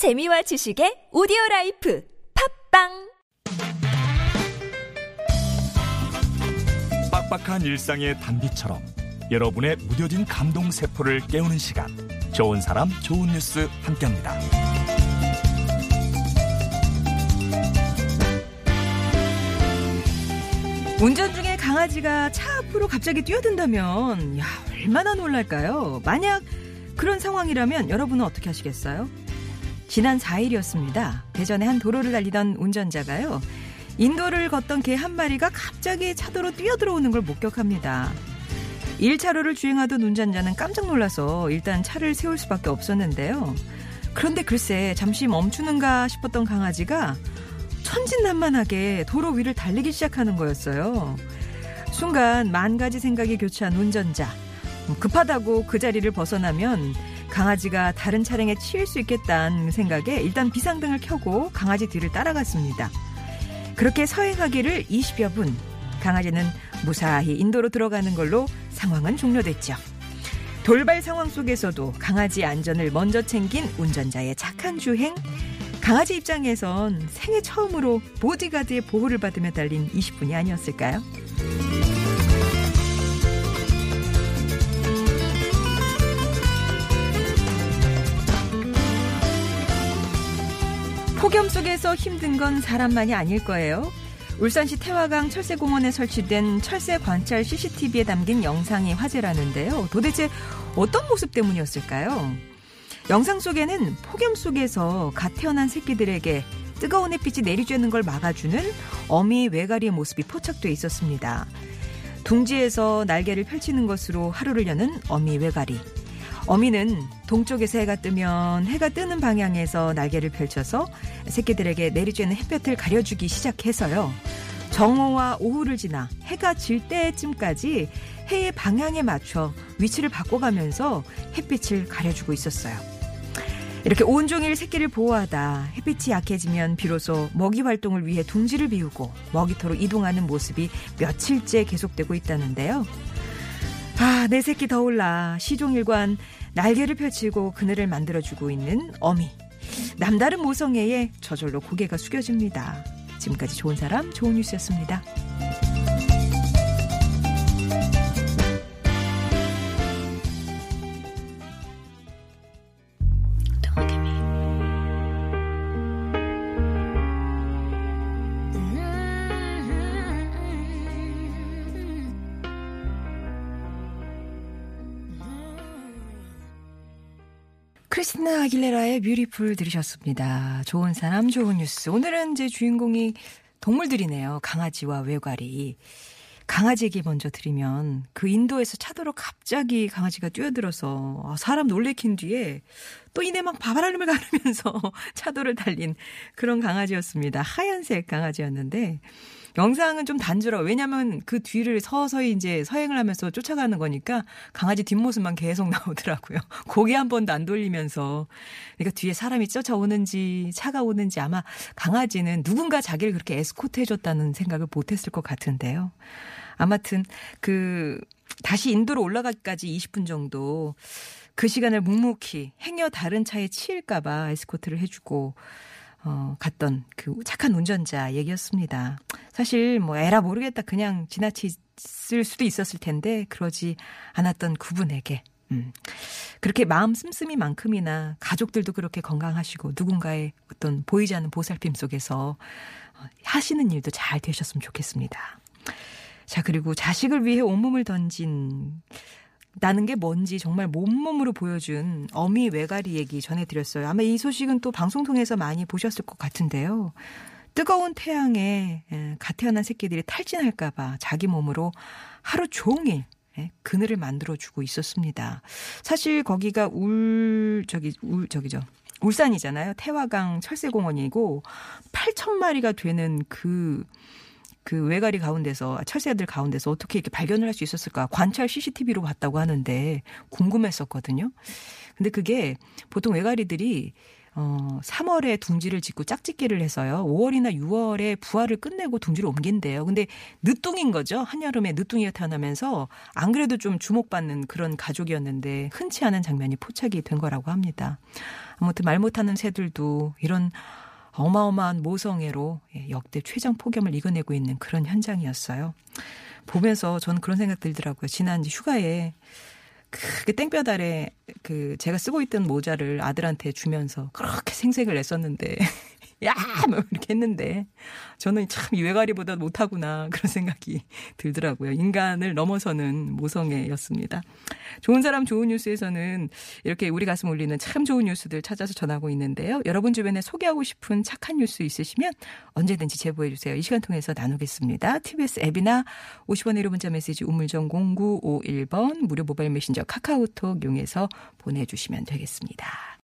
재미와 지식의 오디오 라이프 팟빵 빡빡한 일상의 단비처럼 여러분의 무뎌진 감동 세포를 깨우는 시간 좋은 사람 좋은 뉴스 함께합니다. 운전 중에 강아지가 차 앞으로 갑자기 뛰어든다면 야 얼마나 놀랄까요? 만약 그런 상황이라면 여러분은 어떻게 하시겠어요? 지난 4일이었습니다. 대전의 한 도로를 달리던 운전자가요. 인도를 걷던 개 한 마리가 갑자기 차도로 뛰어들어오는 걸 목격합니다. 1차로를 주행하던 운전자는 깜짝 놀라서 일단 차를 세울 수밖에 없었는데요. 그런데 글쎄 잠시 멈추는가 싶었던 강아지가 천진난만하게 도로 위를 달리기 시작하는 거였어요. 순간 만 가지 생각이 교차한 운전자. 급하다고 그 자리를 벗어나면 강아지가 다른 차량에 치일 수 있겠다는 생각에 일단 비상등을 켜고 강아지 뒤를 따라갔습니다. 그렇게 서행하기를 20여 분. 강아지는 무사히 인도로 들어가는 걸로 상황은 종료됐죠. 돌발 상황 속에서도 강아지 안전을 먼저 챙긴 운전자의 착한 주행. 강아지 입장에선 생애 처음으로 보디가드의 보호를 받으며 달린 20분이 아니었을까요? 폭염 속에서 힘든 건 사람만이 아닐 거예요. 울산시 태화강 철새공원에 설치된 철새 관찰 CCTV에 담긴 영상이 화제라는데요. 도대체 어떤 모습 때문이었을까요? 영상 속에는 폭염 속에서 갓 태어난 새끼들에게 뜨거운 햇빛이 내리쬐는 걸 막아주는 어미 외가리의 모습이 포착돼 있었습니다. 둥지에서 날개를 펼치는 것으로 하루를 여는 어미 외가리. 어미는 동쪽에서 해가 뜨면 해가 뜨는 방향에서 날개를 펼쳐서 새끼들에게 내리쬐는 햇볕을 가려주기 시작해서요. 정오와 오후를 지나 해가 질 때쯤까지 해의 방향에 맞춰 위치를 바꿔가면서 햇빛을 가려주고 있었어요. 이렇게 온종일 새끼를 보호하다 햇빛이 약해지면 비로소 먹이 활동을 위해 둥지를 비우고 먹이터로 이동하는 모습이 며칠째 계속되고 있다는데요. 아, 내 새끼 더올라. 시종일관 날개를 펼치고 그늘을 만들어주고 있는 어미. 남다른 모성애에 저절로 고개가 숙여집니다. 지금까지 좋은 사람, 좋은 뉴스였습니다. 크리스티나 아길레라의 Beautiful 들으셨습니다. 좋은 사람, 좋은 뉴스. 오늘은 이제 주인공이 동물들이네요. 강아지와 왜가리. 강아지에게 먼저 드리면 그 인도에서 차도로 갑자기 강아지가 뛰어들어서 아, 사람 놀래킨 뒤에 또 이내 막 바바람을 가르면서 차도를 달린 그런 강아지였습니다. 하얀색 강아지였는데 영상은 좀 단조로워. 왜냐면 그 뒤를 서서히 이제 서행을 하면서 쫓아가는 거니까 강아지 뒷모습만 계속 나오더라고요. 고개 한 번도 안 돌리면서. 그러니까 뒤에 사람이 쫓아오는지 차가 오는지 아마 강아지는 누군가 자기를 그렇게 에스코트 해줬다는 생각을 못했을 것 같은데요. 아무튼 그 다시 인도로 올라가기까지 20분 정도 그 시간을 묵묵히 행여 다른 차에 치일까봐 에스코트를 해주고 어, 갔던 그 착한 운전자 얘기였습니다. 사실 뭐 에라 모르겠다 그냥 지나치을 수도 있었을 텐데 그러지 않았던 그분에게 음. 그렇게 마음 씀씀이만큼이나 가족들도 그렇게 건강하시고 누군가의 어떤 보이지 않는 보살핌 속에서 어, 하시는 일도 잘 되셨으면 좋겠습니다. 자, 그리고 자식을 위해 온몸을 던진 나는 게 뭔지 정말 몸몸으로 보여준 어미 외가리 얘기 전해드렸어요. 아마 이 소식은 또 방송 통해서 많이 보셨을 것 같은데요. 뜨거운 태양에 갓 태어난 새끼들이 탈진할까봐 자기 몸으로 하루 종일 그늘을 만들어주고 있었습니다. 사실 거기가 울, 저기, 울, 저기죠. 울산이잖아요. 태화강 철새공원이고 8천 마리가 되는 그 그 외가리 가운데서 철새들 가운데서 어떻게 이렇게 발견을 할 수 있었을까 관찰 CCTV로 봤다고 하는데 궁금했었거든요. 근데 그게 보통 외가리들이 어, 3월에 둥지를 짓고 짝짓기를 해서요. 5월이나 6월에 부화를 끝내고 둥지를 옮긴대요. 근데 늦둥인 거죠. 한여름에 늦둥이가 태어나면서 안 그래도 좀 주목받는 그런 가족이었는데 흔치 않은 장면이 포착이 된 거라고 합니다. 아무튼 말 못하는 새들도 이런 어마어마한 모성애로 예, 역대 최장 폭염을 이겨내고 있는 그런 현장이었어요. 보면서 저는 그런 생각 들더라고요. 지난 휴가에 그 땡볕 아래 그 제가 쓰고 있던 모자를 아들한테 주면서 그렇게 생색을 냈었는데 야! 뭐 이렇게 했는데 저는 참이 외가리보다 못하구나 그런 생각이 들더라고요. 인간을 넘어서는 모성애였습니다. 좋은 사람 좋은 뉴스에서는 이렇게 우리 가슴 울리는 참 좋은 뉴스들 찾아서 전하고 있는데요. 여러분 주변에 소개하고 싶은 착한 뉴스 있으시면 언제든지 제보해 주세요. 이 시간 통해서 나누겠습니다. TBS 앱이나 50원의 1호 문자 메시지 우물정 0951번 무료 모바일 메신저 카카오톡 이용해서 보내주시면 되겠습니다.